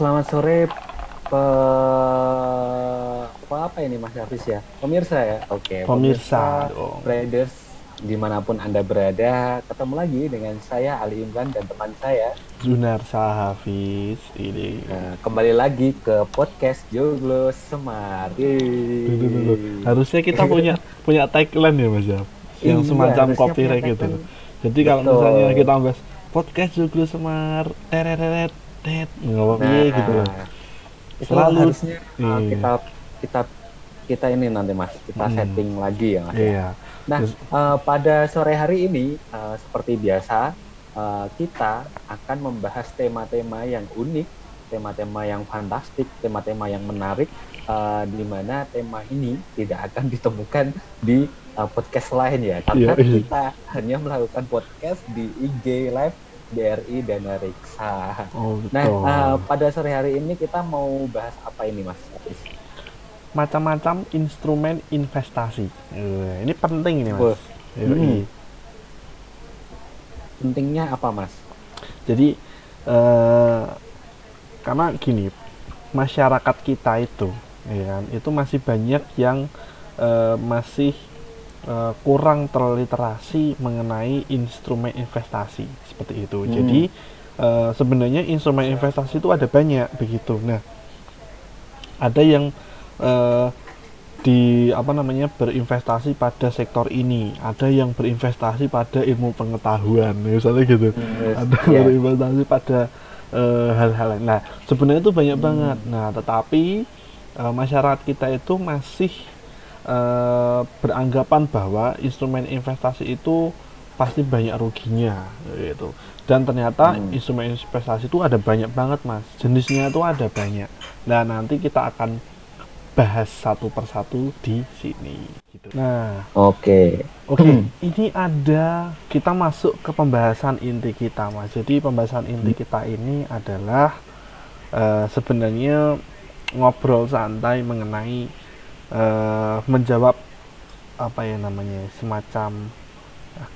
selamat sore pe... apa apa ini Mas Hafiz ya? Pemirsa ya? Oke. Pemirsa. Traders di mana pun anda berada, ketemu lagi dengan saya Ali Imran dan teman saya Zunar Hafiz ini. Nah, kembali lagi ke podcast Joglo Semar. Harusnya kita punya punya tagline ya Mas Jaf, yang Iya, semacam copyright gitu. Jadi kalau Betul. misalnya kita bahas podcast Joglo Semar, tereret, tet, Nah, gitu loh. Itu Selalu- harusnya uh, Iya. kita kita kita ini nanti Mas, kita Hmm. setting lagi ya Mas. ya. Iya. Nah, Terus- uh, pada sore hari ini uh, seperti biasa uh, kita akan membahas tema-tema yang unik, tema-tema yang fantastik, tema-tema yang menarik uh, di mana tema ini tidak akan ditemukan di uh, podcast lain ya. Karena Iya, iya. kita hanya melakukan podcast di IG Live BRI dan Riksa. Oh betul. Nah, uh, pada sore hari ini kita mau bahas apa ini, Mas? Macam-macam instrumen investasi. Eh, ini penting ini. Mas. Hmm. Pentingnya apa, Mas? Jadi eh, karena gini, masyarakat kita itu, ya kan, itu masih banyak yang eh, masih eh, kurang terliterasi mengenai instrumen investasi seperti itu. Hmm. Jadi eh, sebenarnya instrumen investasi itu ada banyak begitu. Nah, ada yang eh, di apa namanya berinvestasi pada sektor ini, ada yang berinvestasi pada ilmu pengetahuan, misalnya gitu ada Iya. berinvestasi pada eh, hal-hal lain. Nah, sebenarnya itu banyak Hmm. banget. Nah, tetapi eh, masyarakat kita itu masih eh, beranggapan bahwa instrumen investasi itu pasti banyak ruginya gitu. Dan ternyata Hmm. instrumen investasi itu ada banyak banget, Mas. Jenisnya itu ada banyak. Nah, nanti kita akan bahas satu persatu di sini gitu. Nah, Oke. Oke, Hmm. ini ada kita masuk ke pembahasan inti kita, Mas. Jadi pembahasan inti kita ini adalah eh, sebenarnya ngobrol santai mengenai eh, menjawab apa ya namanya semacam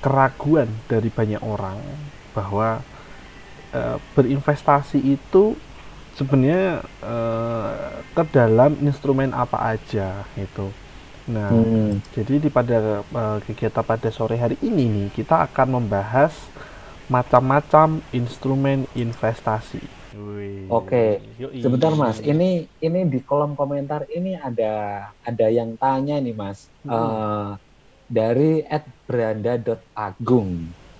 keraguan dari banyak orang bahwa eh, berinvestasi itu sebenarnya eh, ke dalam instrumen apa aja gitu. Nah, Hmm. jadi di pada eh, kegiatan pada sore hari ini nih kita akan membahas macam-macam instrumen investasi. Oke, Yoi. Sebentar Mas, ini ini di kolom komentar ini ada ada yang tanya nih Mas. Hmm. Eh, dari @beranda.agung.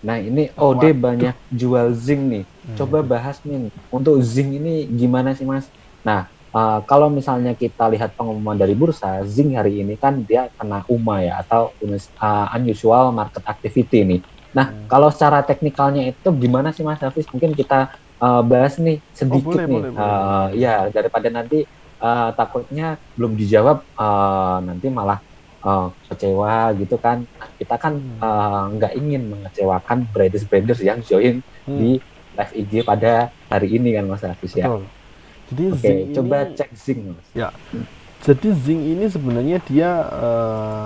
Nah, ini OD Waduh. banyak jual zinc nih. Hmm. Coba bahas nih untuk zinc ini gimana sih Mas? Nah, eh, kalau misalnya kita lihat pengumuman dari bursa, zinc hari ini kan dia kena UMA ya atau uh, unusual market activity nih. Nah, Hmm. kalau secara teknikalnya itu gimana sih Mas Hafiz? Mungkin kita uh, bahas nih sedikit Oh, boleh, nih. boleh, boleh. Uh, ya, daripada nanti uh, takutnya belum dijawab uh, nanti malah uh, kecewa gitu kan. Kita kan Hmm. uh, nggak ingin mengecewakan traders-traders yang join Hmm, di live IG pada hari ini kan Mas Hafiz ya. betul. Jadi Oke, zinc coba ini, cek zinc Mas. jadi zinc ini sebenarnya dia eh,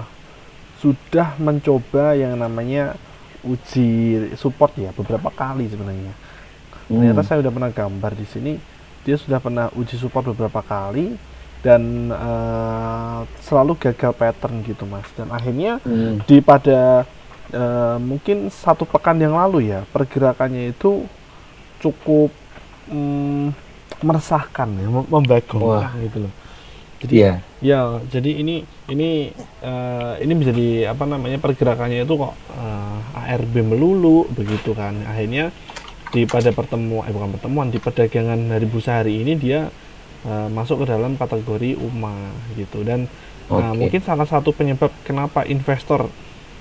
sudah mencoba yang namanya uji support ya beberapa kali sebenarnya. Ternyata Hmm. saya udah pernah gambar di sini dia sudah pernah uji support beberapa kali dan eh, selalu gagal pattern gitu mas dan akhirnya Hmm. di pada eh, mungkin satu pekan yang lalu ya pergerakannya itu cukup mm, meresahkan ya mem- membagongkan gitu loh jadi Iya. ya jadi ini ini eh, ini bisa di apa namanya pergerakannya itu kok eh, ARB melulu begitu kan akhirnya di pada pertemuan eh bukan pertemuan di perdagangan hari bursa hari ini dia eh, masuk ke dalam kategori UMA gitu dan nah, Oke. mungkin salah satu penyebab kenapa investor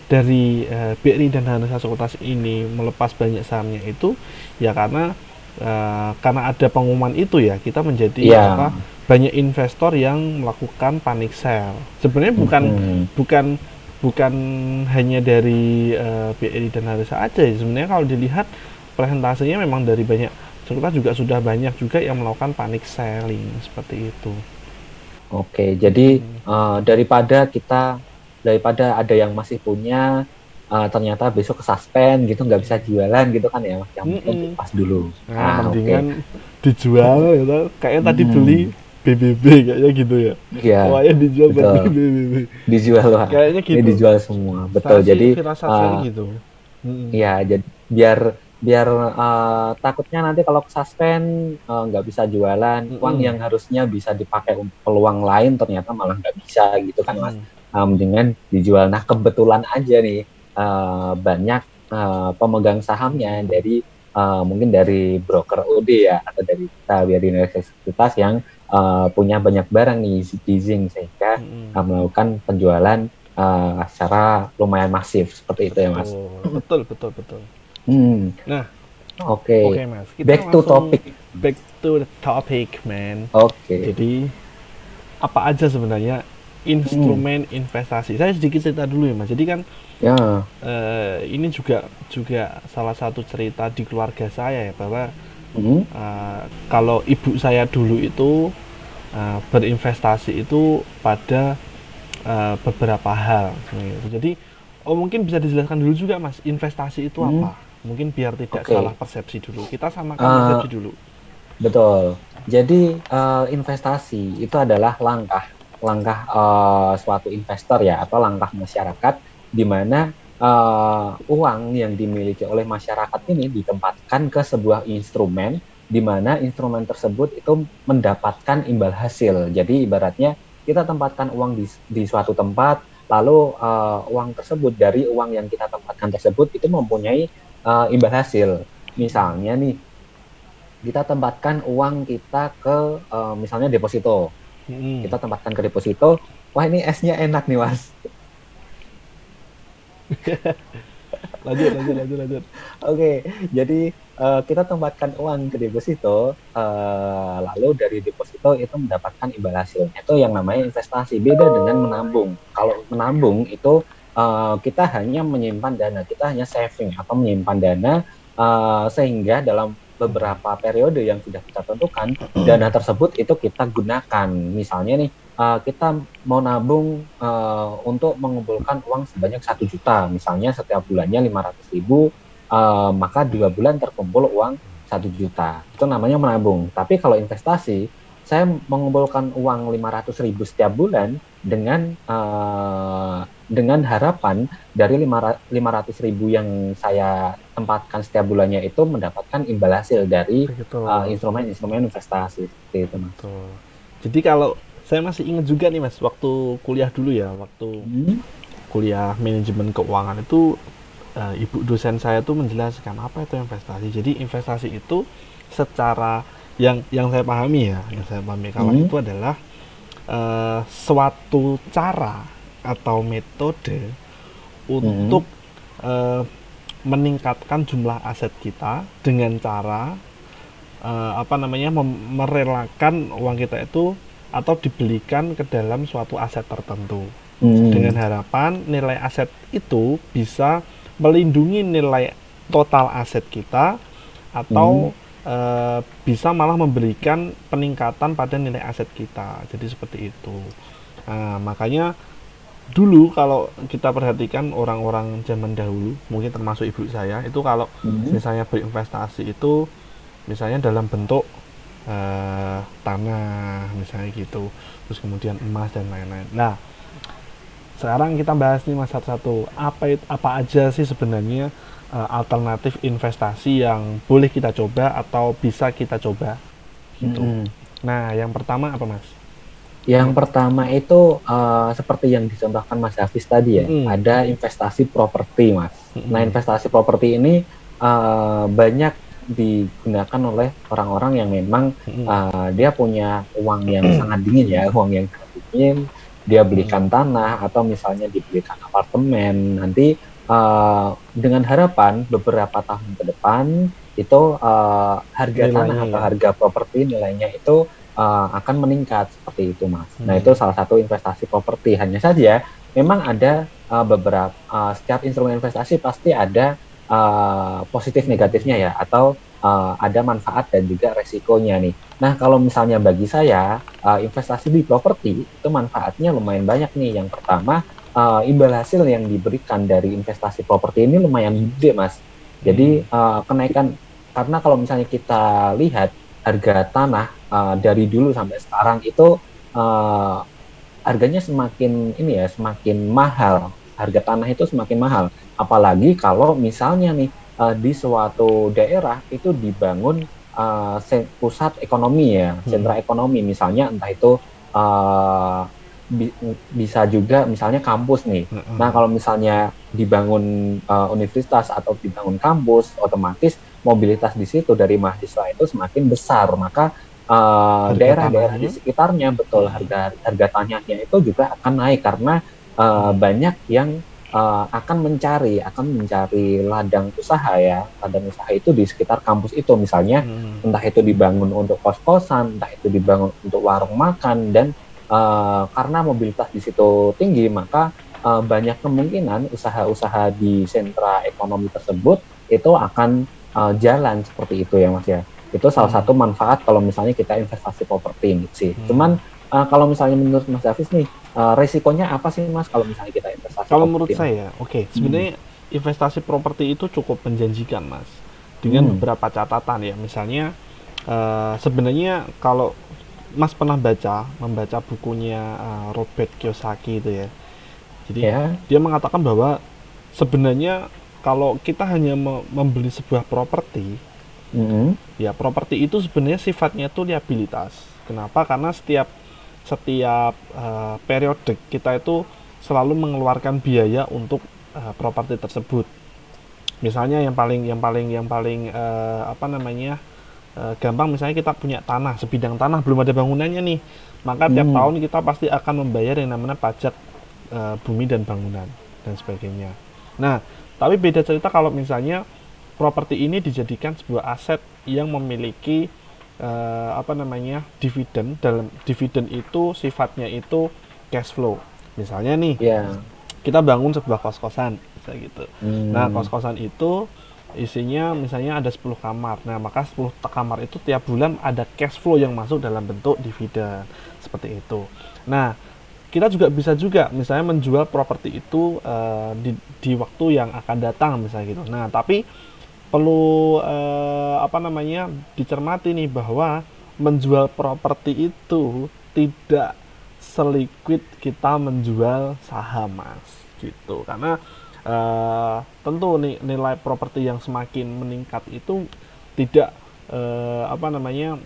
dari eh, BRI dan Dana Sekuritas ini melepas banyak sahamnya itu ya karena eh, karena ada pengumuman itu ya kita menjadi Iya. apa banyak investor yang melakukan panic sell sebenarnya bukan Hmm. bukan bukan hanya dari eh, BRI dan Harisa aja ya. sebenarnya kalau dilihat presentasinya memang dari banyak sekuritas juga sudah banyak juga yang melakukan panic selling seperti itu Oke, jadi Hmm. eh, daripada kita daripada ada yang masih punya uh, ternyata besok ke suspend gitu nggak bisa jualan gitu kan ya mas yang penting pas dulu Nah, nah mendingan dijual gitu. Kayaknya tadi Hmm. beli BBB kayaknya gitu ya. iya Pokoknya dijual betul. BBB. dijual lah Kayaknya gitu. ini dijual semua betul Saya sih jadi uh, gitu. Mm-mm. Iya, jadi biar biar uh, takutnya nanti kalau suspend uh, nggak bisa jualan, Mm-mm. uang yang harusnya bisa dipakai untuk peluang lain ternyata malah nggak bisa gitu kan mas. Mm. Um, dengan dijual. Nah kebetulan aja nih uh, banyak uh, pemegang sahamnya dari uh, mungkin dari broker OD ya atau dari kita biar di universitas yang uh, punya banyak barang nih di Zing sehingga Mm-mm. uh, melakukan penjualan uh, secara lumayan masif seperti itu ya mas. Oh, betul betul betul. Hmm. Nah, Oke. Oke mas. Kita Back to topic. Back to the topic, man. Oke. Jadi apa aja sebenarnya instrumen investasi? Saya sedikit cerita dulu ya mas. Jadi kan Ya. eh, ini juga juga salah satu cerita di keluarga saya ya bahwa Hmm. eh, kalau ibu saya dulu itu eh, berinvestasi itu pada eh, beberapa hal. Jadi oh mungkin bisa dijelaskan dulu juga mas investasi itu Hmm. apa? Mungkin biar tidak Oke. salah persepsi dulu. Kita samakan Eh, persepsi dulu. Betul. Jadi eh, investasi itu adalah langkah langkah eh, suatu investor ya atau langkah masyarakat di mana eh, uang yang dimiliki oleh masyarakat ini ditempatkan ke sebuah instrumen di mana instrumen tersebut itu mendapatkan imbal hasil. Jadi ibaratnya kita tempatkan uang di, di suatu tempat, lalu eh, uang tersebut dari uang yang kita tempatkan tersebut itu mempunyai eh, imbal hasil. Misalnya nih kita tempatkan uang kita ke eh, misalnya deposito. Mm-mm. Kita tempatkan ke deposito. Wah ini esnya enak nih mas. lanjut lanjut lanjut lanjut. Oke, jadi eh, kita tempatkan uang ke deposito, eh, lalu dari deposito itu mendapatkan imbal hasil. Itu yang namanya investasi. Beda dengan menabung. Kalau menabung itu eh, kita hanya menyimpan dana, kita hanya saving atau menyimpan dana eh, sehingga dalam beberapa periode yang sudah kita tentukan, dana tersebut itu kita gunakan. Misalnya nih, eh, kita mau nabung eh, untuk mengumpulkan uang sebanyak satu juta, misalnya setiap bulannya 500 ribu, eh, maka dua bulan terkumpul uang satu juta. Itu namanya menabung. Tapi kalau investasi, saya mengumpulkan uang 500 ribu setiap bulan dengan eh, dengan harapan dari 500 ribu yang saya tempatkan setiap bulannya itu mendapatkan imbal hasil dari Begitu. eh, instrumen-instrumen investasi seperti itu mas. Betul. Jadi kalau saya masih ingat juga nih mas, waktu kuliah dulu ya, waktu Hmm. kuliah manajemen keuangan itu eh, ibu dosen saya tuh menjelaskan apa itu investasi. Jadi investasi itu secara yang yang saya pahami ya, yang saya pahami kalau Hmm. itu adalah eh, suatu cara atau metode untuk eh, meningkatkan jumlah aset kita dengan cara eh, apa namanya merelakan uang kita itu atau dibelikan ke dalam suatu aset tertentu Hmm. dengan harapan nilai aset itu bisa melindungi nilai total aset kita atau eh, bisa malah memberikan peningkatan pada nilai aset kita. Jadi seperti itu. Nah, makanya dulu kalau kita perhatikan orang-orang zaman dahulu mungkin termasuk ibu saya itu kalau Hmm. misalnya berinvestasi itu misalnya dalam bentuk eh, tanah misalnya gitu. Terus kemudian emas dan lain-lain. Nah sekarang kita bahas nih mas satu-satu. Apa apa aja sih sebenarnya eh, alternatif investasi yang boleh kita coba atau bisa kita coba gitu Hmm. nah yang pertama apa mas Yang pertama itu eh, seperti yang dicontohkan Mas Hafiz tadi ya, Hmm. ada investasi properti Mas. Mm-mm. Nah investasi properti ini eh, banyak digunakan oleh orang-orang yang memang Mm-mm. eh, dia punya uang yang sangat dingin ya, uang yang dingin, dia belikan tanah atau misalnya dibelikan apartemen, nanti eh, dengan harapan beberapa tahun ke depan itu eh, harga Nilainya tanah atau ya. harga properti nilainya itu eh, akan meningkat seperti itu mas. Nah Hmm. itu salah satu investasi properti. Hanya saja memang ada eh, beberapa eh, setiap instrumen investasi pasti ada eh, positif negatifnya ya atau eh, ada manfaat dan juga resikonya nih. Nah kalau misalnya bagi saya eh, investasi di properti itu manfaatnya lumayan banyak nih. Yang pertama uh, imbal hasil yang diberikan dari investasi properti ini lumayan gede mas. Jadi uh, kenaikan karena kalau misalnya kita lihat harga tanah uh, dari dulu sampai sekarang itu uh, harganya semakin ini ya semakin mahal. Harga tanah itu semakin mahal. Apalagi kalau misalnya nih uh, di suatu daerah itu dibangun uh, pusat ekonomi ya, hmm. sentra ekonomi misalnya entah itu uh, bi bisa juga misalnya kampus nih. Mm-hmm. Nah, kalau misalnya dibangun uh, universitas atau dibangun kampus, otomatis mobilitas di situ dari mahasiswa itu semakin besar. Maka daerah-daerah uh, di sekitarnya betul harga harga tanahnya itu juga akan naik karena uh, banyak yang uh, akan mencari akan mencari ladang usaha ya ladang usaha itu di sekitar kampus itu misalnya hmm. entah itu dibangun untuk kos-kosan entah itu dibangun untuk warung makan dan uh, karena mobilitas di situ tinggi maka uh, banyak kemungkinan usaha-usaha di sentra ekonomi tersebut itu akan uh, jalan seperti itu ya mas ya itu salah hmm. satu manfaat kalau misalnya kita investasi properti ini sih hmm. cuman uh, kalau misalnya menurut mas Davis nih uh, resikonya apa sih mas kalau misalnya kita investasi kalau menurut saya oke okay, sebenarnya hmm. investasi properti itu cukup menjanjikan mas dengan hmm. beberapa catatan ya misalnya uh, sebenarnya kalau Mas pernah baca membaca bukunya uh, Robert Kiyosaki itu ya. Jadi yeah. dia mengatakan bahwa sebenarnya kalau kita hanya membeli sebuah properti, mm -hmm. ya properti itu sebenarnya sifatnya itu liabilitas. Kenapa? Karena setiap setiap uh, periode kita itu selalu mengeluarkan biaya untuk uh, properti tersebut. Misalnya yang paling yang paling yang paling uh, apa namanya gampang misalnya kita punya tanah sebidang tanah belum ada bangunannya nih maka tiap hmm. tahun kita pasti akan membayar yang namanya pajak e, bumi dan bangunan dan sebagainya nah tapi beda cerita kalau misalnya properti ini dijadikan sebuah aset yang memiliki e, apa namanya dividen dalam dividen itu sifatnya itu cash flow misalnya nih yeah. kita bangun sebuah kos kosan gitu hmm. nah kos kosan itu isinya misalnya ada 10 kamar. Nah, maka 10 kamar itu tiap bulan ada cash flow yang masuk dalam bentuk dividen seperti itu. Nah, kita juga bisa juga misalnya menjual properti itu uh, di, di waktu yang akan datang misalnya gitu. Nah, tapi perlu uh, apa namanya dicermati nih bahwa menjual properti itu tidak seliquid kita menjual saham, Mas. Gitu. Karena uh, tentu nilai properti yang semakin meningkat itu tidak uh, apa namanya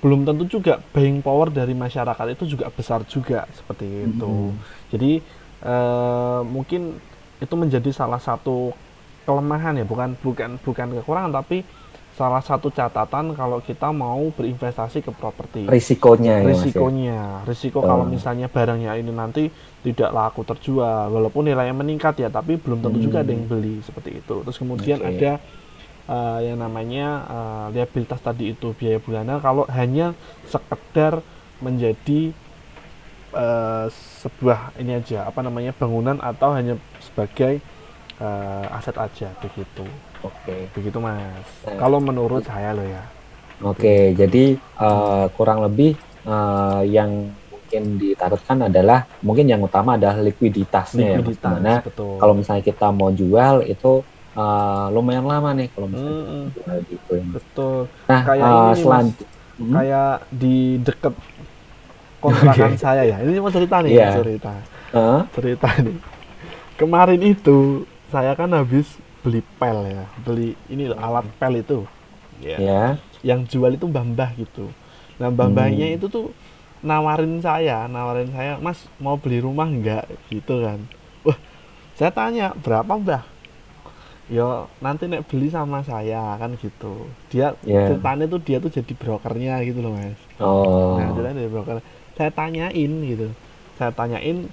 belum tentu juga buying power dari masyarakat itu juga besar juga seperti itu. Mm -hmm. Jadi uh, mungkin itu menjadi salah satu kelemahan ya, bukan bukan bukan kekurangan tapi salah satu catatan kalau kita mau berinvestasi ke properti. Risikonya. Risikonya, ya, risiko oh. kalau misalnya barangnya ini nanti tidak laku terjual, walaupun nilainya meningkat ya, tapi belum tentu hmm. juga ada yang hmm. beli seperti itu. Terus kemudian okay. ada uh, yang namanya uh, liabilitas tadi itu biaya bulanan kalau hanya sekedar menjadi uh, sebuah ini aja apa namanya bangunan atau hanya sebagai uh, aset aja begitu. Oke. Begitu mas. Nah. Kalau menurut saya loh ya. Oke, jadi uh, kurang lebih uh, yang mungkin ditarutkan adalah mungkin yang utama adalah likuiditasnya Likuiditas, ya. betul. kalau misalnya kita mau jual itu uh, lumayan lama nih kalau misalnya hmm, jual gitu. Ya. Betul. Nah, kayak uh, selan- hmm? kayak di deket kontrakan okay. saya ya. Ini mau cerita nih, yeah. cerita. Uh? Cerita nih. Kemarin itu saya kan habis beli pel ya beli ini loh, alat pel itu. Ya. Yeah. yang jual itu mbah-mbah gitu. Nah mbah-mbahnya hmm. itu tuh nawarin saya nawarin saya mas mau beli rumah enggak gitu kan. Wah saya tanya berapa mbah? Yo nanti nek beli sama saya kan gitu. Dia yeah. ceritanya tuh dia tuh jadi brokernya gitu loh mas. Oh. nah dia jadi broker. Saya tanyain gitu. Saya tanyain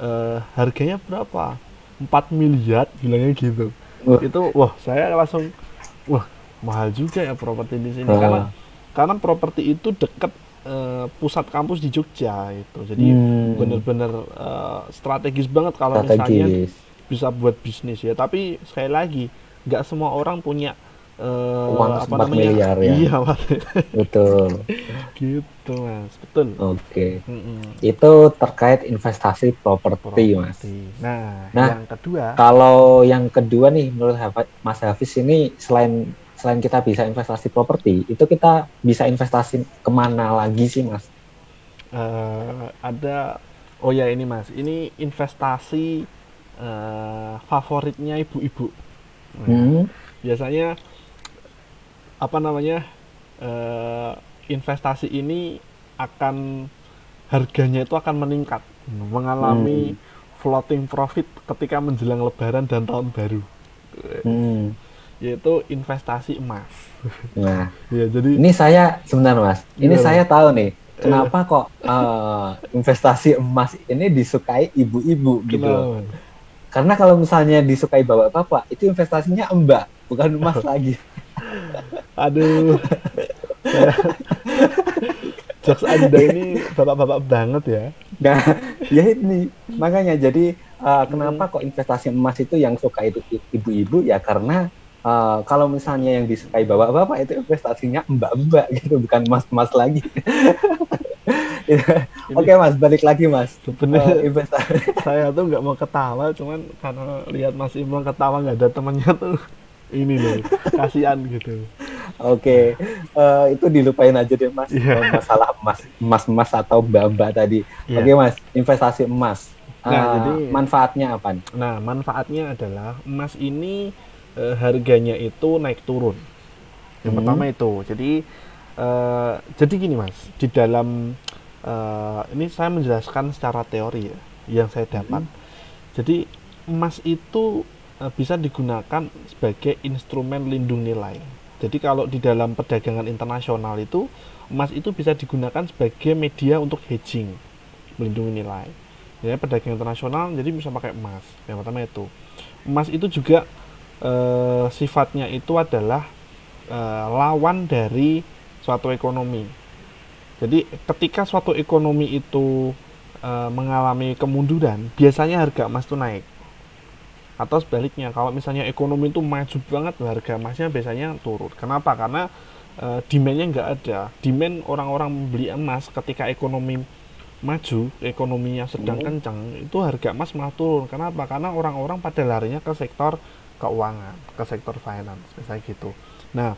uh, harganya berapa? 4 miliar bilangnya gitu wah. itu wah saya langsung wah mahal juga ya properti di sini uh. karena karena properti itu dekat uh, pusat kampus di Jogja itu jadi hmm. benar-benar uh, strategis banget kalau strategis. misalnya bisa buat bisnis ya tapi sekali lagi nggak semua orang punya eh, Uang apa sempat namanya? miliar ya. Iya, Mas. Betul. gitu, Mas. Betul. Oke. Mm-mm. Itu terkait investasi properti, Mas. Nah, Nah, yang kedua, Kalau yang kedua nih, menurut Mas Hafiz ini selain selain kita bisa investasi properti, itu kita bisa investasi ke mana lagi sih, Mas? eh, ada oh ya ini Mas, ini investasi eh, favoritnya ibu-ibu. Nah, Hmm, biasanya apa namanya eh, investasi ini akan harganya itu akan meningkat mengalami floating profit ketika menjelang lebaran dan tahun baru hmm. yaitu investasi emas Nah, ya jadi ini saya sebentar, Mas. Ini saya tahu nih, kenapa kok eh, investasi emas ini disukai ibu-ibu gitu loh. Karena kalau misalnya disukai bapak-bapak, itu investasinya embak, bukan emas lagi. Aduh. Jokes anda ini bapak-bapak banget ya. Nah, ya ini. Makanya jadi uh, kenapa kok investasi emas itu yang suka itu ibu-ibu? Ya karena uh, kalau misalnya yang disukai bapak-bapak itu investasinya mbak-mbak gitu bukan emas-emas lagi. Oke mas, balik lagi mas. sebenarnya Uh, investasi. saya tuh nggak mau ketawa cuman karena lihat Mas Imron ketawa nggak ada temennya tuh ini loh kasihan gitu Oke, uh, itu dilupain aja deh mas. Uh, Masalah emas, emas-emas atau mbak-mbak tadi. Iya. Oke mas, investasi emas. Nah, Uh, jadi- manfaatnya apa? nih? Nah, manfaatnya adalah emas ini eh, harganya itu naik turun. Yang Hmm. pertama itu. Jadi eh, jadi gini Mas, di dalam eh, ini saya menjelaskan secara teori ya yang saya dapat. Jadi emas itu eh, bisa digunakan sebagai instrumen lindung nilai. Jadi kalau di dalam perdagangan internasional itu emas itu bisa digunakan sebagai media untuk hedging, melindungi nilai. Ya, perdagangan internasional jadi bisa pakai emas. Yang pertama itu. Emas itu juga eh, sifatnya itu adalah eh, lawan dari suatu ekonomi. Jadi ketika suatu ekonomi itu eh, mengalami kemunduran, biasanya harga emas itu naik. Atau sebaliknya, kalau misalnya ekonomi itu maju banget, harga emasnya biasanya turun. Kenapa? Karena eh, demand-nya nggak ada. Demand orang-orang membeli emas ketika ekonomi maju, ekonominya sedang Hmm. kencang, itu harga emas malah turun. Kenapa? Karena orang-orang pada larinya ke sektor keuangan, ke sektor finance, misalnya gitu. Nah,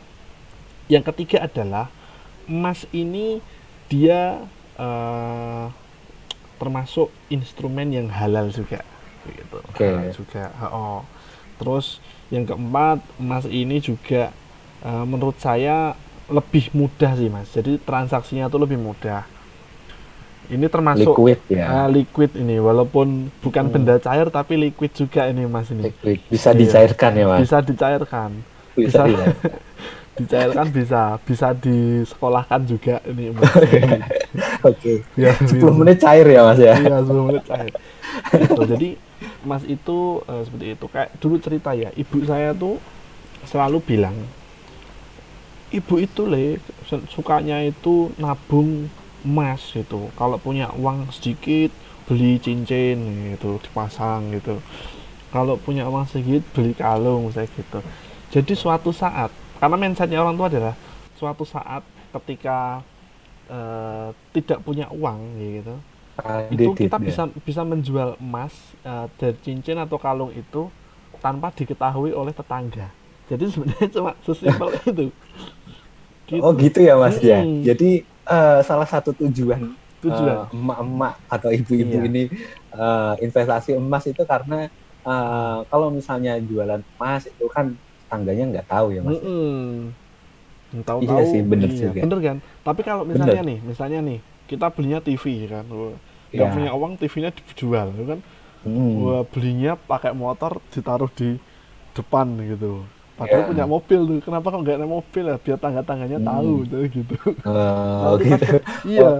yang ketiga adalah emas ini dia eh, termasuk instrumen yang halal juga, gitu. Oke. Halal juga. Oh. Terus yang keempat, emas ini juga eh, menurut saya lebih mudah sih mas. Jadi transaksinya tuh lebih mudah. Ini termasuk Liquid ya. Ah, liquid ini walaupun bukan Hmm. benda cair tapi liquid juga ini mas ini Liquid. Bisa Iya. dicairkan ya mas. bisa dicairkan Bisa, bisa. dicairkan. bisa bisa disekolahkan juga ini mas Oke. ya 10 menit cair ya mas ya. iya 10 menit cair Gitu. jadi mas itu eh, seperti itu. Kayak dulu cerita ya ibu saya tuh selalu bilang ibu itu le su- sukanya itu nabung emas gitu. Kalau punya uang sedikit beli cincin gitu dipasang gitu. Kalau punya uang sedikit beli kalung saya gitu. Jadi suatu saat karena mindsetnya orang tua adalah suatu saat ketika eh, tidak punya uang gitu itu kita ya. bisa bisa menjual emas eh, dari cincin atau kalung itu tanpa diketahui oleh tetangga jadi sebenarnya cuma sesimpel itu Oh gitu ya mas ya. Hmm. Jadi eh, salah satu tujuan tujuan eh, emak-emak atau ibu-ibu Iya. ini eh, investasi emas itu karena eh, kalau misalnya jualan emas itu kan tangganya nggak tahu ya mas. Mm-mm. tahu-tahu Iya sih, bener iya, juga. bener kan tapi kalau misalnya nih misalnya nih kita belinya TV kan nggak Ya. punya uang TV-nya dijual ya kan Hmm. Wah, belinya pakai motor ditaruh di depan gitu padahal Ya. punya mobil tuh kenapa kok nggak naik mobil ya biar tangga-tangganya Hmm. tahu tuh gitu Oh, Nanti pas gitu. ke- iya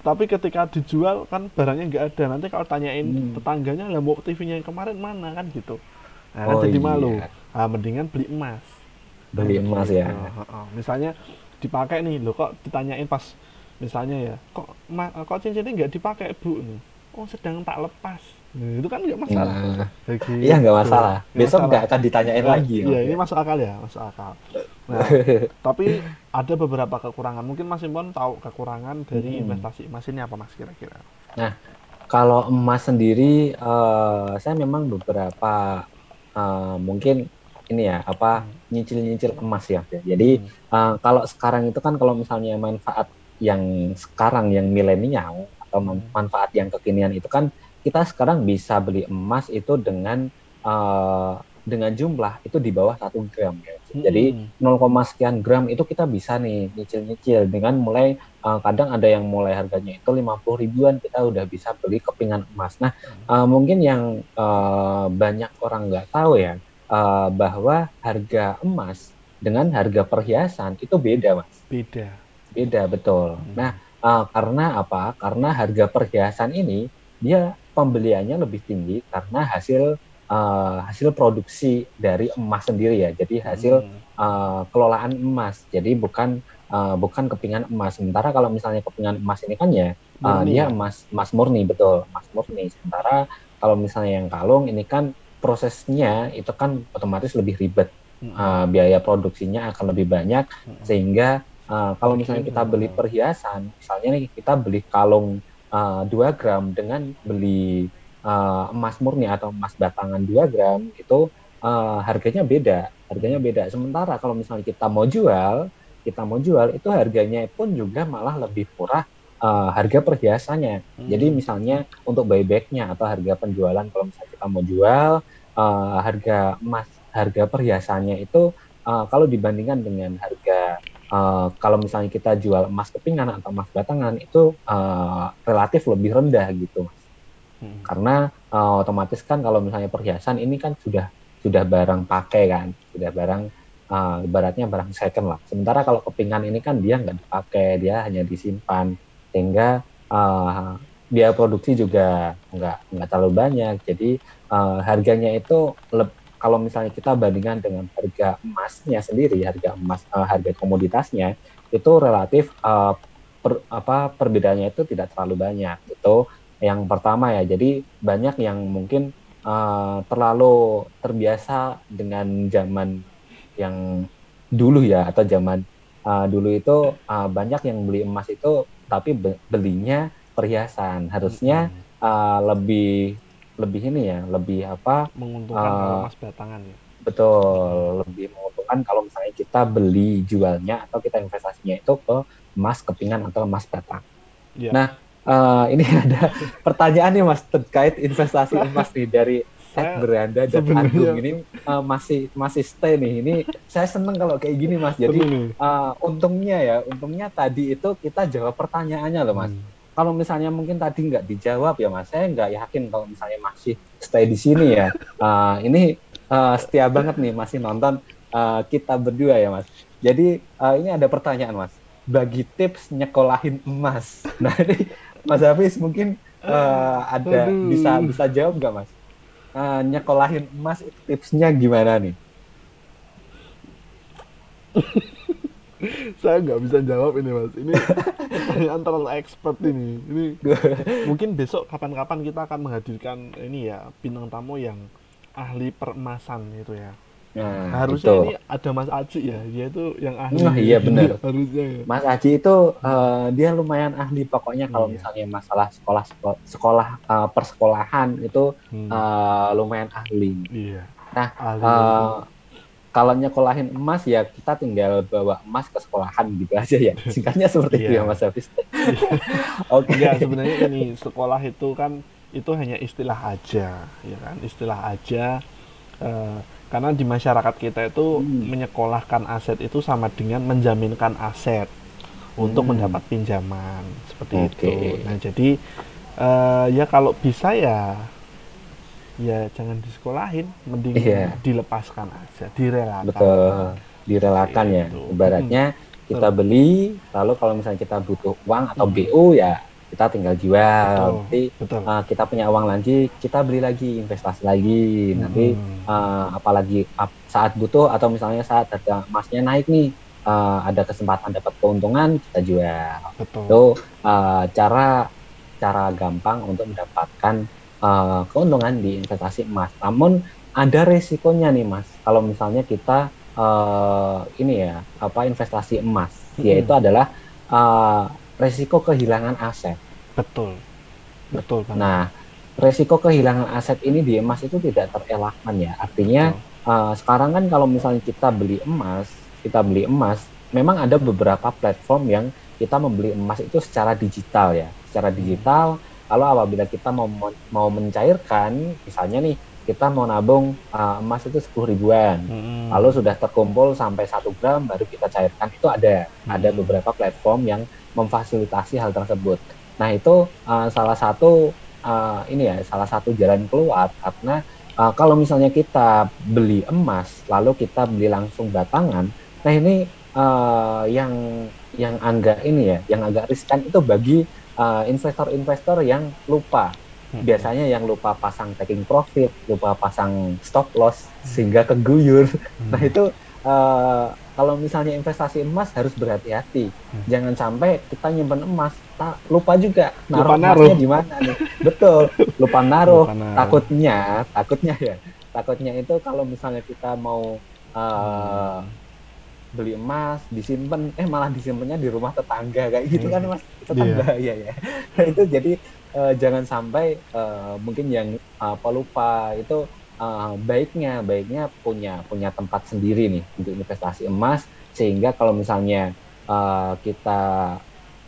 tapi ketika dijual kan barangnya nggak ada nanti kalau tanyain Hmm. tetangganya lah mau TV-nya yang kemarin mana kan gitu nah, kan Oh, jadi iya. malu ah mendingan beli emas Beli Kan emas gitu. ya. Heeh. misalnya dipakai nih lo kok ditanyain pas misalnya ya kok ma- kok cincinnya nggak dipakai bu nih kok sedang tak lepas nah, itu kan nggak masalah Nah, Begitu. iya nggak masalah. Nggak Besok nggak akan ditanyain Nah, lagi. Iya, ini masuk akal ya, masuk akal. Nah, tapi ada beberapa kekurangan. Mungkin Mas Impon tahu kekurangan dari Hmm. investasi emas ini apa Mas kira-kira? Kalau emas sendiri, eh, saya memang beberapa eh, mungkin ini ya apa nyicil-nyicil emas ya. Jadi eh, kalau sekarang itu kan kalau misalnya manfaat yang sekarang yang milenial atau man- manfaat yang kekinian itu kan kita sekarang bisa beli emas itu dengan eh, dengan jumlah itu di bawah satu gram ya. Jadi Hmm. 0, sekian gram itu kita bisa nih nyicil-nyicil dengan mulai uh, kadang ada yang mulai harganya itu 50 ribuan kita udah bisa beli kepingan emas. Nah, uh, mungkin yang uh, banyak orang nggak tahu ya uh, bahwa harga emas dengan harga perhiasan itu beda, Mas. beda. Beda betul. Hmm. Nah, uh, karena apa? Karena harga perhiasan ini dia pembeliannya lebih tinggi karena hasil uh, hasil produksi dari emas sendiri ya. Jadi hasil Hmm. uh, kelolaan emas. Jadi bukan uh, bukan kepingan emas. Sementara kalau misalnya kepingan emas ini kan ya uh, Murni dia ya? emas emas murni betul, emas murni. Sementara kalau misalnya yang kalung ini kan prosesnya itu kan otomatis lebih ribet. Uh, biaya produksinya akan lebih banyak sehingga uh, kalau misalnya kita beli perhiasan, misalnya nih kita beli kalung uh, 2 gram dengan beli uh, emas murni atau emas batangan 2 gram itu uh, harganya beda, harganya beda. Sementara kalau misalnya kita mau jual, kita mau jual itu harganya pun juga malah lebih murah uh, harga perhiasannya. Hmm. Jadi misalnya untuk buybacknya atau harga penjualan kalau misalnya kita mau jual uh, harga emas harga perhiasannya itu uh, kalau dibandingkan dengan harga uh, kalau misalnya kita jual emas kepingan atau emas batangan itu uh, relatif lebih rendah gitu Mas. Hmm. karena uh, otomatis kan kalau misalnya perhiasan ini kan sudah sudah barang pakai kan sudah barang uh, ibaratnya barang second lah sementara kalau kepingan ini kan dia nggak dipakai dia hanya disimpan sehingga uh, biaya produksi juga nggak nggak terlalu banyak jadi uh, harganya itu leb- kalau misalnya kita bandingkan dengan harga emasnya sendiri harga emas uh, harga komoditasnya itu relatif uh, per- apa perbedaannya itu tidak terlalu banyak. Itu yang pertama ya. Jadi banyak yang mungkin uh, terlalu terbiasa dengan zaman yang dulu ya atau zaman uh, dulu itu uh, banyak yang beli emas itu tapi be- belinya perhiasan. Harusnya Hmm. uh, lebih lebih ini ya lebih apa menguntungkan uh, kalau emas batangan ya. betul lebih menguntungkan kalau misalnya kita beli jualnya atau kita investasinya itu ke emas kepingan atau emas batang Iya. Nah, eh, ini ada pertanyaan nih Mas terkait investasi emas nih dari Ed Beranda dan Agung ini eh, masih masih stay nih. Ini saya seneng kalau kayak gini Mas. Jadi eh, untungnya ya, untungnya tadi itu kita jawab pertanyaannya loh Mas. Hmm. Kalau misalnya mungkin tadi nggak dijawab ya Mas, saya nggak yakin kalau misalnya masih stay di sini ya. Eh, ini eh, setia banget nih masih nonton eh, kita berdua ya Mas. Jadi eh, ini ada pertanyaan Mas. Bagi tips nyekolahin emas. Nah ini Mas Hafiz mungkin eh, ada Aduh. bisa bisa jawab nggak Mas? Eh, nyekolahin emas itu tipsnya gimana nih? Saya nggak bisa jawab ini mas. Ini pertanyaan terlalu expert ini. Ini mungkin besok kapan-kapan kita akan menghadirkan ini ya bintang tamu yang ahli peremasan itu ya. Nah, Harusnya itu. ini ada Mas Aji ya, dia itu yang ahli. Nah, iya, benar. Harusnya ya. Mas Aji itu eh, dia lumayan ahli pokoknya kalau Iya. misalnya masalah sekolah sekolah, eh, persekolahan itu Hmm. eh, lumayan ahli. iya. Nah, Ahli. Eh, kalau nyekolahin emas ya kita tinggal bawa emas ke sekolahan gitu aja ya. Singkatnya seperti itu Iya. ya Mas Hafiz. Oke. Enggak, sebenarnya ini sekolah itu kan itu hanya istilah aja, ya kan? Istilah aja. eh, karena di masyarakat kita itu Hmm. menyekolahkan aset itu sama dengan menjaminkan aset untuk Hmm. mendapat pinjaman seperti Oke. itu. Nah, jadi eh, ya kalau bisa ya ya jangan disekolahin, mending Iya. dilepaskan aja, direlakan. Betul. Direlakan ya. Gitu. Ibaratnya kita beli lalu kalau misalnya kita butuh uang atau Hmm. BU ya kita tinggal jual. Betul. Nanti Betul. eh, kita punya uang lagi, kita beli lagi, investasi lagi. Nanti Hmm. eh, apalagi ap- saat butuh atau misalnya saat harga emasnya naik nih eh, ada kesempatan dapat keuntungan kita jual betul. itu eh, cara cara gampang untuk mendapatkan uh, keuntungan di investasi emas. Namun ada resikonya nih mas, kalau misalnya kita uh, ini ya apa investasi emas, hmm. yaitu adalah uh, resiko kehilangan aset. Betul, betul. Kan? Nah, resiko kehilangan aset ini di emas itu tidak terelakkan ya. Artinya uh, sekarang kan kalau misalnya kita beli emas, kita beli emas, memang ada beberapa platform yang kita membeli emas itu secara digital ya, secara hmm. Kalau apabila kita mau mau mencairkan, misalnya nih kita mau nabung uh, emas itu sepuluh ribuan, hmm. lalu sudah terkumpul sampai satu gram baru kita cairkan itu ada hmm. ada beberapa platform yang memfasilitasi hal tersebut. Nah itu uh, salah satu uh, ini ya salah satu jalan keluar karena uh, kalau misalnya kita beli emas lalu kita beli langsung batangan, nah ini uh, yang yang agak ini ya, yang agak riskan itu bagi investor-investor uh, yang lupa Hmm. biasanya yang lupa pasang taking profit, lupa pasang stop loss sehingga keguyur. Hmm. Nah itu uh, kalau misalnya investasi emas harus berhati-hati. Hmm. Jangan sampai kita nyimpen emas, tak lupa juga naruh emasnya di mana nih. Betul, lupa naruh. lupa naruh. Takutnya, takutnya ya, takutnya itu kalau misalnya kita mau uh, beli emas disimpan eh malah disimpannya di rumah tetangga kayak gitu kan mas? Tetangga yeah. ya ya nah, itu jadi uh, jangan sampai uh, mungkin yang uh, pelupa itu uh, baiknya baiknya punya punya tempat sendiri nih untuk investasi emas sehingga kalau misalnya uh, kita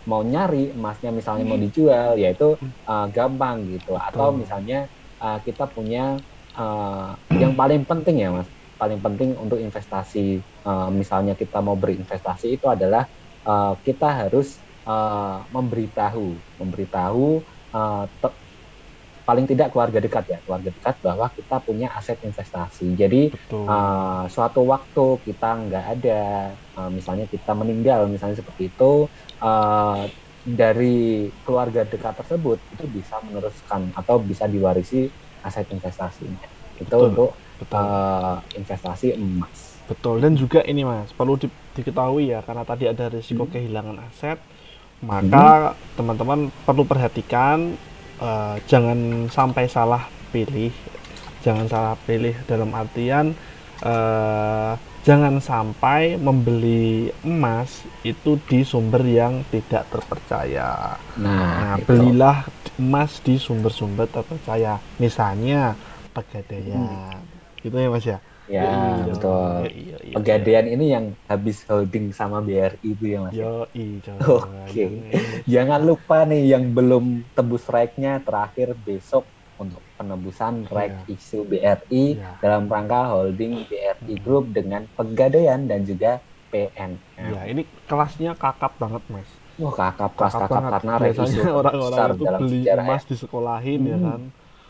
mau nyari emasnya misalnya mau hmm. dijual yaitu uh, gampang gitu. Atau misalnya uh, kita punya uh, yang paling penting ya mas paling penting untuk investasi uh, misalnya kita mau berinvestasi itu adalah uh, kita harus uh, memberitahu memberitahu uh, paling tidak keluarga dekat ya keluarga dekat bahwa kita punya aset investasi. Jadi uh, suatu waktu kita nggak ada uh, misalnya kita meninggal misalnya seperti itu uh, dari keluarga dekat tersebut itu bisa meneruskan atau bisa diwarisi aset investasinya. Itu betul, untuk betul. Uh, investasi emas betul dan juga ini mas perlu di, diketahui ya karena tadi ada risiko hmm. kehilangan aset maka hmm. teman-teman hmm. perlu perhatikan uh, jangan sampai salah pilih jangan salah pilih dalam artian uh, jangan sampai membeli emas itu di sumber yang tidak terpercaya nah, nah belilah emas di sumber-sumber terpercaya misalnya pegadaian hmm. Gitu ya mas ya Ya, iya, betul. Iya, iya, iya, Pegadaian ini yang habis holding sama BRI itu ya Mas. Yo, Oke. Okay. Jangan lupa nih yang belum tebus rake-nya terakhir besok untuk penebusan rake yeah. isu BRI yeah. dalam rangka holding BRI hmm. Group dengan Pegadaian dan juga PNM. Ya, ini kelasnya kakap banget, Mas. Oh, kakap kelas kakap, kakap karena biasanya orang-orang itu beli emas ya. sekolahin ya hmm. ya kan.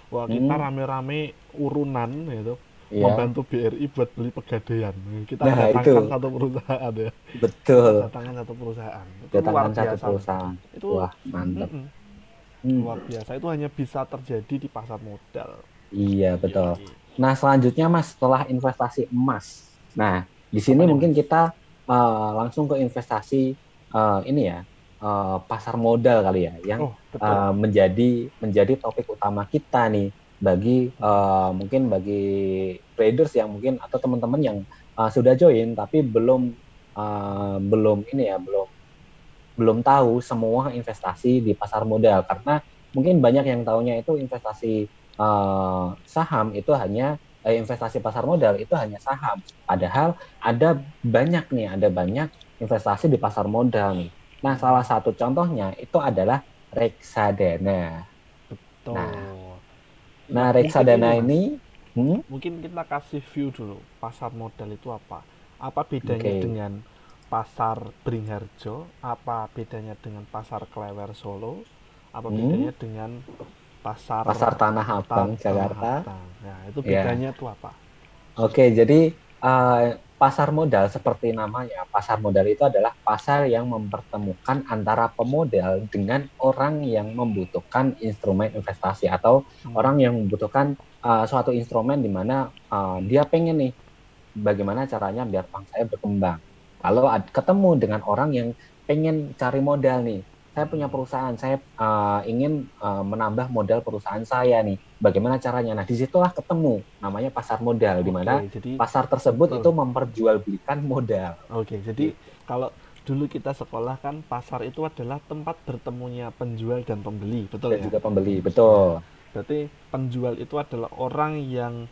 Wah, kita rame-rame hmm. urunan gitu iya. membantu BRI buat beli pegadaian. Kita nah, datangkan itu. satu perusahaan ya. Betul. Datangkan satu perusahaan. Itu datangkan satu biasa. perusahaan. Itu wah mantap. Mm -mm. Luar biasa. Itu hanya bisa terjadi di pasar modal. Iya betul. Iya. Nah selanjutnya mas setelah investasi emas. Nah di sini Apa mungkin kita uh, langsung ke investasi uh, ini ya uh, pasar modal kali ya yang oh, uh, menjadi menjadi topik utama kita nih bagi uh, mungkin bagi traders yang mungkin atau teman-teman yang uh, sudah join tapi belum uh, belum ini ya belum belum tahu semua investasi di pasar modal. Karena mungkin banyak yang tahunya itu investasi uh, saham itu hanya eh, investasi pasar modal itu hanya saham. Padahal ada banyak nih ada banyak investasi di pasar modal nih. Nah salah satu contohnya itu adalah reksadana. Betul. nah Nah, reksadana ini, hmm? mungkin kita kasih view dulu pasar modal itu apa? Apa bedanya okay. dengan pasar Beringharjo? Apa bedanya dengan pasar Klewer Solo? Apa hmm? bedanya dengan pasar pasar Tanah Abang Jakarta? Nah, itu ya. bedanya yeah. apa? Oke, okay, jadi uh, pasar modal seperti namanya, pasar modal itu adalah pasar yang mempertemukan antara pemodal dengan orang yang membutuhkan instrumen investasi atau hmm. orang yang membutuhkan uh, suatu instrumen di mana uh, dia pengen nih bagaimana caranya biar bank saya berkembang. Kalau ketemu dengan orang yang pengen cari modal nih, saya punya perusahaan, saya uh, ingin uh, menambah modal perusahaan saya nih. Bagaimana caranya? Nah, di situlah ketemu namanya pasar modal, di mana jadi, pasar tersebut betul. itu memperjualbelikan modal. Oke, jadi kalau dulu kita sekolah kan pasar itu adalah tempat bertemunya penjual dan pembeli, betul dan ya? juga pembeli, betul. Berarti penjual itu adalah orang yang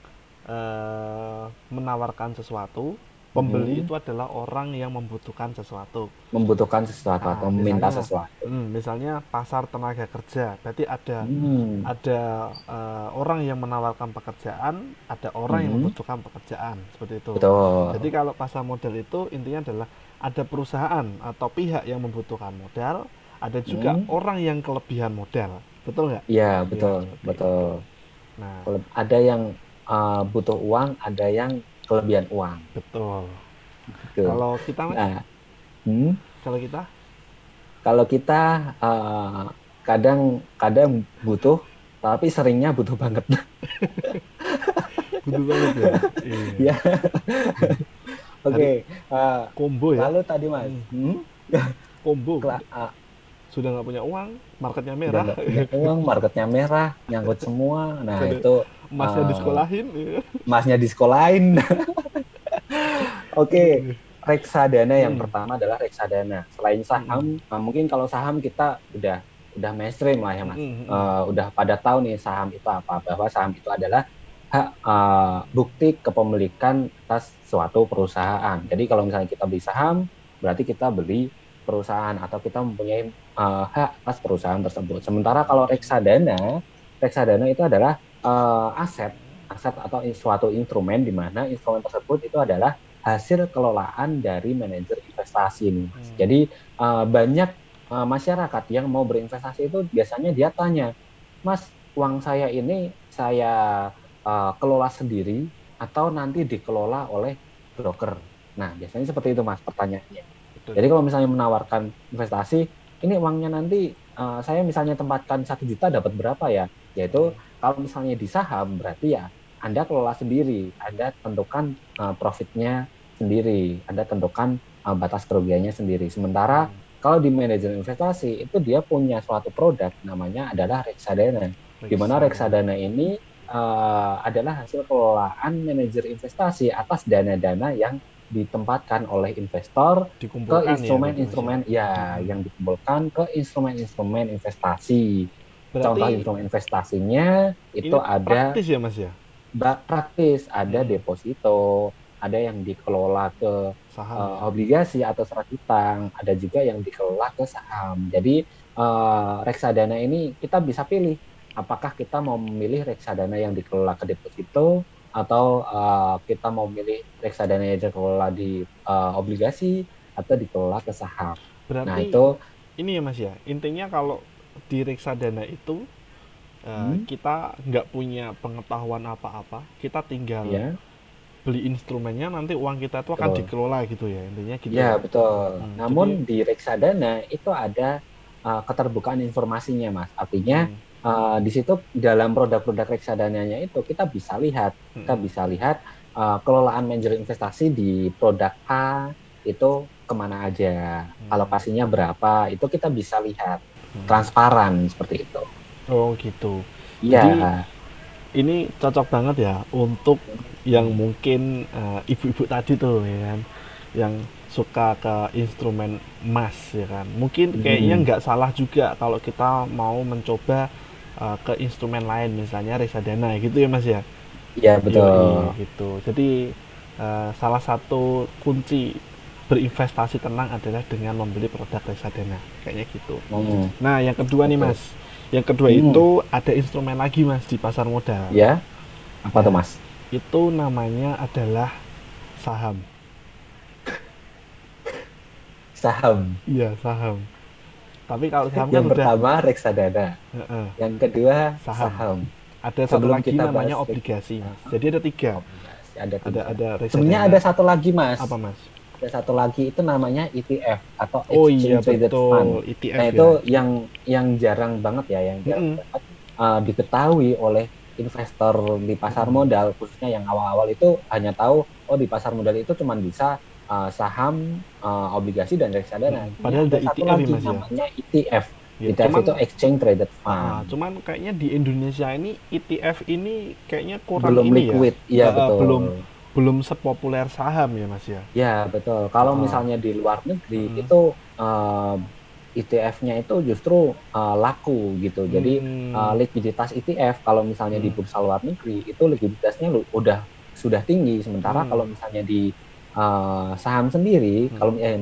uh, menawarkan sesuatu, pembeli hmm. itu adalah orang yang membutuhkan sesuatu membutuhkan sesuatu nah, atau meminta misalnya, sesuatu hmm, misalnya pasar tenaga kerja berarti ada hmm. ada uh, orang yang menawarkan pekerjaan ada orang hmm. yang membutuhkan pekerjaan seperti itu Betul. jadi kalau pasar modal itu intinya adalah ada perusahaan atau pihak yang membutuhkan modal ada juga hmm. orang yang kelebihan modal betul nggak iya betul ya, betul nah ada yang uh, butuh uang ada yang kelebihan uang. Betul. Betul. Kalau kita nah, hmm? kalau kita, kalau kita uh, kadang kadang butuh, tapi seringnya butuh banget. butuh banget ya. Iya. Oke. Okay. Uh, Combo ya. Lalu tadi mas. Hmm? Combo. Kela uh, sudah nggak punya uang, marketnya merah. punya uang, marketnya merah, nyangkut semua. Nah itu masnya uh, disekolahin. Iya. Masnya disekolahin. Oke, okay. reksadana yang hmm. pertama adalah reksadana. Selain saham, hmm. uh, mungkin kalau saham kita udah udah mainstream lah ya mas. Hmm. Uh, udah pada tahu nih saham itu apa, bahwa saham itu adalah hak uh, bukti kepemilikan atas suatu perusahaan. Jadi kalau misalnya kita beli saham, berarti kita beli perusahaan atau kita mempunyai uh, hak atas perusahaan tersebut. Sementara kalau reksadana, reksadana itu adalah uh, aset, aset atau suatu instrumen di mana instrumen tersebut itu adalah hasil kelolaan dari manajer investasi ini. Hmm. Jadi uh, banyak uh, masyarakat yang mau berinvestasi itu biasanya dia tanya, Mas, uang saya ini saya uh, kelola sendiri atau nanti dikelola oleh broker. Nah, biasanya seperti itu Mas pertanyaannya. Betul. Jadi kalau misalnya menawarkan investasi, ini uangnya nanti uh, saya misalnya tempatkan satu juta dapat berapa ya? Yaitu kalau misalnya di saham berarti ya Anda kelola sendiri, Anda tentukan uh, profitnya sendiri, Anda tentukan uh, batas kerugiannya sendiri. Sementara hmm. kalau di manajemen investasi itu dia punya suatu produk namanya adalah reksadana. Di mana reksadana ini uh, adalah hasil kelolaan manajer investasi atas dana-dana yang ditempatkan oleh investor ke ya, instrumen-instrumen ya, ya yang dikumpulkan ke instrumen-instrumen investasi. Berarti Contoh instrumen investasinya itu ada praktis ya Mas ya. Praktis, ada hmm. deposito, ada yang dikelola ke saham. Uh, obligasi atau surat utang, ada juga yang dikelola ke saham. Jadi uh, reksadana ini kita bisa pilih apakah kita mau memilih reksadana yang dikelola ke deposito atau uh, kita mau milih reksadana yang dikelola di uh, obligasi atau dikelola ke saham. Berarti nah itu ini ya mas ya intinya kalau di reksadana itu uh, hmm. kita nggak punya pengetahuan apa-apa, kita tinggal yeah. beli instrumennya nanti uang kita itu akan betul. dikelola gitu ya intinya gitu. Ya betul. Hmm, Namun jadi, di reksadana itu ada uh, keterbukaan informasinya mas, artinya hmm uh, di situ dalam produk-produk reksadananya itu kita bisa lihat hmm. kita bisa lihat uh, kelolaan manajer investasi di produk A itu ke mana aja hmm. alokasinya berapa itu kita bisa lihat hmm. transparan seperti itu. Oh gitu. Iya. Ini cocok banget ya untuk yang mungkin uh, ibu-ibu tadi tuh ya kan yang suka ke instrumen emas ya kan. Mungkin kayaknya hmm. nggak salah juga kalau kita mau mencoba uh, ke instrumen lain misalnya reksadana gitu ya mas ya? Iya betul. Yoi, gitu. Jadi uh, salah satu kunci berinvestasi tenang adalah dengan membeli produk reksadana kayaknya gitu hmm. nah yang kedua nih mas yang kedua hmm. itu ada instrumen lagi mas di pasar modal ya apa tuh mas itu namanya adalah saham saham iya saham tapi kalau saham yang kan pertama udah... reksadana, uh -uh. yang kedua saham. saham. Ada satu lagi kita namanya obligasi, mas. Jadi ada tiga. Ada tiga. Ada, ada Sebenarnya ada satu lagi, mas. Apa, mas? Ada satu lagi itu namanya ETF atau oh, iya, Traded betul. Fund. ETF, nah ya. itu yang yang jarang banget ya, yang mm -hmm. uh, diketahui oleh investor di pasar modal, khususnya yang awal-awal itu hanya tahu oh di pasar modal itu cuma bisa uh, saham, uh, obligasi dan reksadana. Hmm, padahal ada ETF satu lagi ya, namanya ya? ETF. Ya, ETF cuman, itu exchange traded fund. Nah, cuman kayaknya di Indonesia ini ETF ini kayaknya kurang belum ini liquid. ya. Iya, betul. Belum belum sepopuler saham ya Mas ya. Ya, betul. Kalau oh. misalnya di luar negeri hmm. itu uh, eh, ETF-nya itu justru uh, laku gitu. Jadi hmm. uh, likuiditas ETF kalau misalnya hmm. di bursa luar negeri itu likuiditasnya udah sudah tinggi. Sementara hmm. kalau misalnya di uh, saham sendiri, hmm. kalau eh,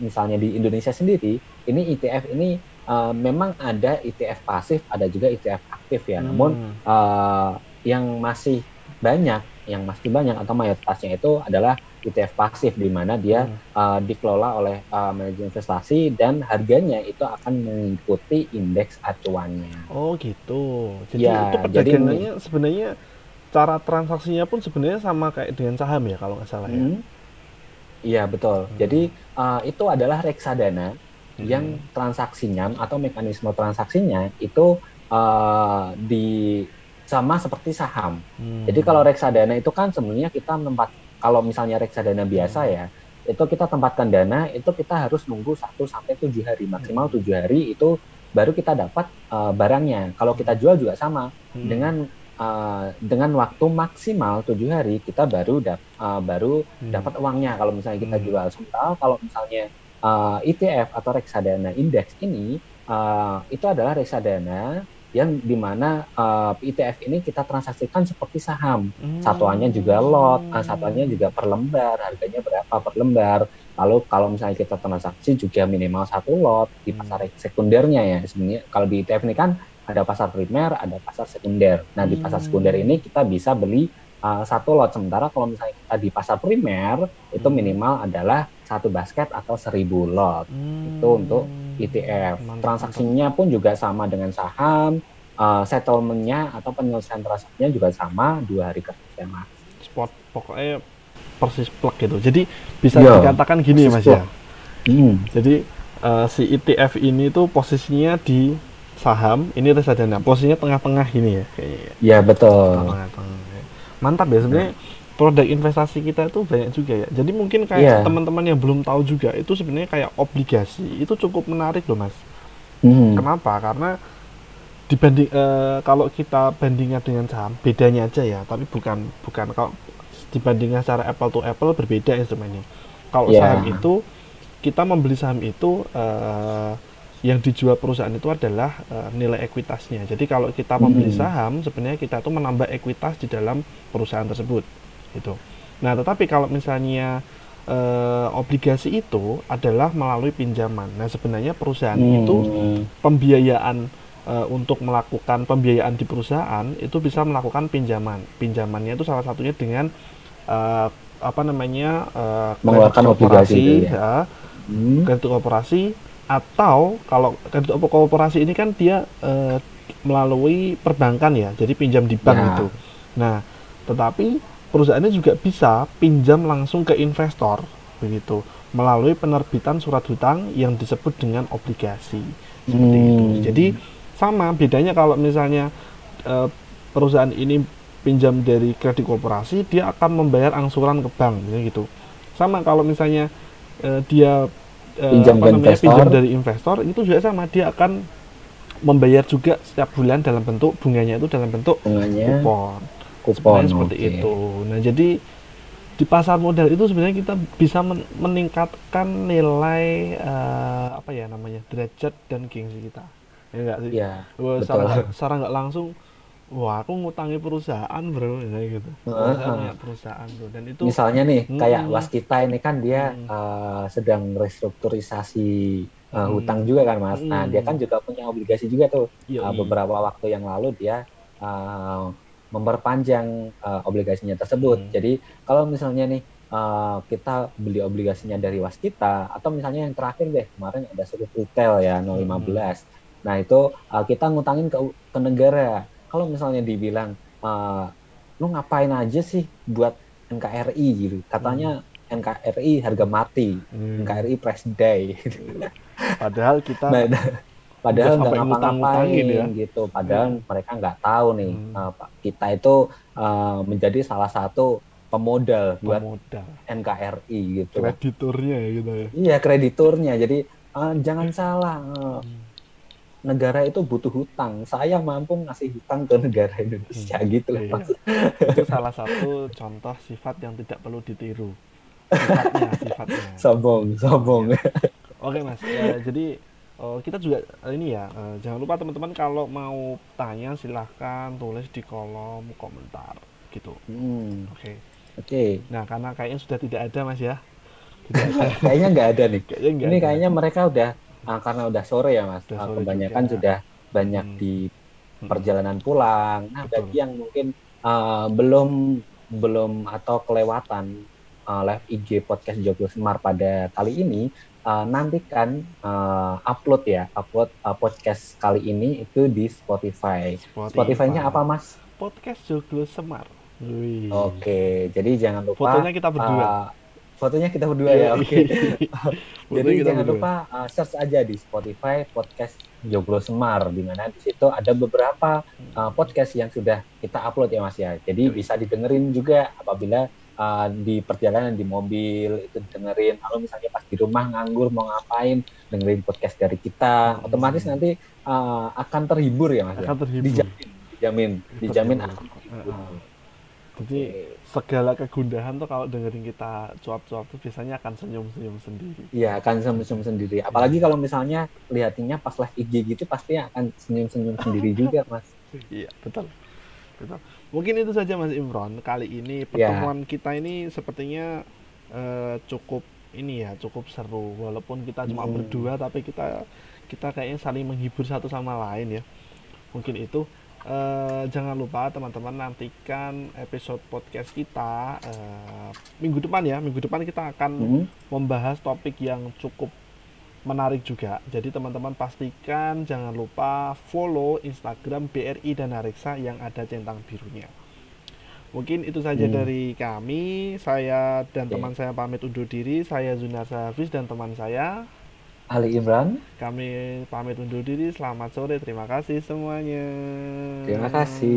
misalnya di Indonesia sendiri, ini ETF ini uh, memang ada ETF pasif, ada juga ETF aktif ya. Hmm. Namun uh, yang masih banyak, yang masih banyak atau mayoritasnya itu adalah ETF pasif di mana dia hmm. uh, dikelola oleh uh, manajer investasi dan harganya itu akan mengikuti indeks acuannya. Oh gitu. Jadi ya, itu perdagangannya jadi, sebenarnya cara transaksinya pun sebenarnya sama kayak dengan saham ya kalau nggak salah ya. Hmm. Iya betul. Hmm. Jadi uh, itu adalah reksadana yang hmm. transaksinya atau mekanisme transaksinya itu uh, di sama seperti saham. Hmm. Jadi kalau reksadana itu kan sebenarnya kita tempat kalau misalnya reksadana biasa hmm. ya itu kita tempatkan dana itu kita harus nunggu 1 sampai tujuh hari maksimal hmm. tujuh hari itu baru kita dapat uh, barangnya. Kalau kita jual juga sama hmm. dengan uh, dengan waktu maksimal tujuh hari kita baru dap, uh, baru hmm. dapat uangnya kalau misalnya kita hmm. jual. Sementara kalau misalnya uh, ETF atau reksadana indeks ini uh, itu adalah reksadana yang di mana uh, eh, ETF ini kita transaksikan seperti saham. Hmm. Satuannya juga lot, uh, satuannya juga per lembar, harganya berapa per lembar. Lalu kalau misalnya kita transaksi juga minimal satu lot di hmm. pasar sekundernya ya. Sebenarnya kalau di ETF ini kan ada pasar primer, ada pasar sekunder. Nah di pasar sekunder hmm. ini kita bisa beli uh, satu lot. Sementara kalau misalnya kita di pasar primer itu hmm. minimal adalah satu basket atau seribu lot hmm. itu untuk ETF. Mantap. Transaksinya pun juga sama dengan saham, uh, settlementnya atau penyelesaian transaksinya juga sama dua hari kerja mas. Spot pokoknya persis plug gitu. Jadi bisa Yo, iya, dikatakan gini mas ya. Hmm. Jadi uh, si ETF ini tuh posisinya di saham, ini reksadana. Posisinya tengah-tengah gini ya kayaknya. Iya betul. Tengah-tengah. Mantap ya sebenarnya. Hmm produk investasi kita itu banyak juga ya. Jadi mungkin kayak yeah. teman-teman yang belum tahu juga itu sebenarnya kayak obligasi itu cukup menarik loh mas. Mm. Kenapa? Karena dibanding uh, kalau kita bandingkan dengan saham bedanya aja ya. Tapi bukan bukan kalau dibandingkan secara apple to apple berbeda instrumennya. Kalau yeah. saham itu kita membeli saham itu uh, yang dijual perusahaan itu adalah uh, nilai ekuitasnya. Jadi kalau kita membeli hmm. saham, sebenarnya kita itu menambah ekuitas di dalam perusahaan tersebut gitu. Nah, tetapi kalau misalnya e, obligasi itu adalah melalui pinjaman. Nah, sebenarnya perusahaan hmm. itu pembiayaan e, untuk melakukan pembiayaan di perusahaan itu bisa melakukan pinjaman. Pinjamannya itu salah satunya dengan e, apa namanya e, mengeluarkan obligasi ya, ya hmm. kredit korporasi atau kalau kredit korporasi ini kan dia e, melalui perbankan ya, jadi pinjam di bank ya. itu. Nah, tetapi perusahaannya juga bisa pinjam langsung ke investor begitu melalui penerbitan surat hutang yang disebut dengan obligasi seperti hmm. itu. Jadi sama bedanya kalau misalnya e, perusahaan ini pinjam dari kredit korporasi, dia akan membayar angsuran ke bank gitu. Sama kalau misalnya e, dia e, pinjam, apa namanya, pinjam dari investor itu juga sama, dia akan membayar juga setiap bulan dalam bentuk bunganya itu dalam bentuk bunganya. kupon kupon seperti okay. itu. Nah jadi di pasar modal itu sebenarnya kita bisa men meningkatkan nilai uh, apa ya namanya derajat dan gengsi kita. Ya enggak sih? Ya, wah, secara secara nggak langsung wah aku ngutangi perusahaan bro ya gitu. Uh -huh. perusahaan bro. Dan itu misalnya nih hmm, kayak waskita ini kan dia hmm. uh, sedang restrukturisasi uh, hmm. hutang juga kan mas. Nah dia kan juga punya obligasi juga tuh. Uh, beberapa waktu yang lalu dia uh, memperpanjang uh, obligasinya tersebut. Hmm. Jadi kalau misalnya nih uh, kita beli obligasinya dari waskita atau misalnya yang terakhir deh kemarin ada suku retail ya 015. Hmm. Nah itu uh, kita ngutangin ke, ke negara. Kalau misalnya dibilang uh, lu ngapain aja sih buat NKRI gitu, katanya hmm. NKRI harga mati, hmm. NKRI press day. Padahal kita nah, padahal nggak ngapa-ngapain ya. gitu padahal hmm. mereka nggak tahu nih hmm. uh, kita itu uh, menjadi salah satu pemodal buat pemodal. NKRI gitu krediturnya ya gitu ya iya krediturnya jadi uh, jangan salah uh, negara itu butuh hutang. Saya mampu ngasih hutang ke negara Indonesia hmm. gitu. Iya. Itu salah satu contoh sifat yang tidak perlu ditiru. Sifatnya, sifatnya. Sombong, sombong. Ya. Oke mas, ya, jadi uh, kita juga ini ya uh, jangan lupa teman-teman kalau mau tanya silahkan tulis di kolom komentar gitu. Hmm. Oke. Okay. Oke. Okay. Nah karena kayaknya sudah tidak ada mas ya. kayaknya nggak ada nih. Kayaknya ini ada. kayaknya mereka udah uh, karena udah sore ya mas. Udah sore kebanyakan juga. sudah banyak hmm. di hmm. perjalanan pulang. Nah Betul. bagi yang mungkin uh, belum belum atau kelewatan uh, live IG podcast Joglo Semar pada kali ini, uh, nantikan uh, upload ya, upload uh, podcast kali ini itu di Spotify. Spotify. Spotify-nya apa mas? Podcast Joglo Semar. Oke, jadi jangan lupa. Fotonya kita berdua. Uh, fotonya kita berdua ya, oke. Okay. jadi jangan berdua. lupa uh, search aja di Spotify podcast Joglo Semar, di mana di situ ada beberapa uh, podcast yang sudah kita upload ya Mas ya. Jadi bisa didengerin juga apabila uh, di perjalanan di mobil itu dengerin. Kalau misalnya pas di rumah nganggur mau ngapain, dengerin podcast dari kita, otomatis nanti uh, akan terhibur ya Mas. Ya? Akan ya? terhibur. Dijamin, dijamin, dijamin akan terhibur. Jadi segala kegundahan tuh kalau dengerin kita cuap-cuap tuh biasanya akan senyum-senyum sendiri. Iya, akan senyum-senyum sendiri. Apalagi kalau misalnya lihatinnya pas live IG gitu pasti akan senyum-senyum sendiri juga, Mas. Iya, betul. Betul. Mungkin itu saja Mas Imron. Kali ini iya. pertemuan ya. kita ini sepertinya uh, cukup ini ya, cukup seru. Walaupun kita cuma hmm. berdua tapi kita kita kayaknya saling menghibur satu sama lain ya. Mungkin itu Uh, jangan lupa teman-teman nantikan episode podcast kita uh, minggu depan ya. Minggu depan kita akan hmm. membahas topik yang cukup menarik juga. Jadi teman-teman pastikan jangan lupa follow Instagram BRI dan Areksa yang ada centang birunya. Mungkin itu saja hmm. dari kami. Saya dan okay. teman saya pamit undur diri. Saya Zunar Hafiz dan teman saya Ali Imran. Kami pamit undur diri. Selamat sore. Terima kasih semuanya. Terima kasih.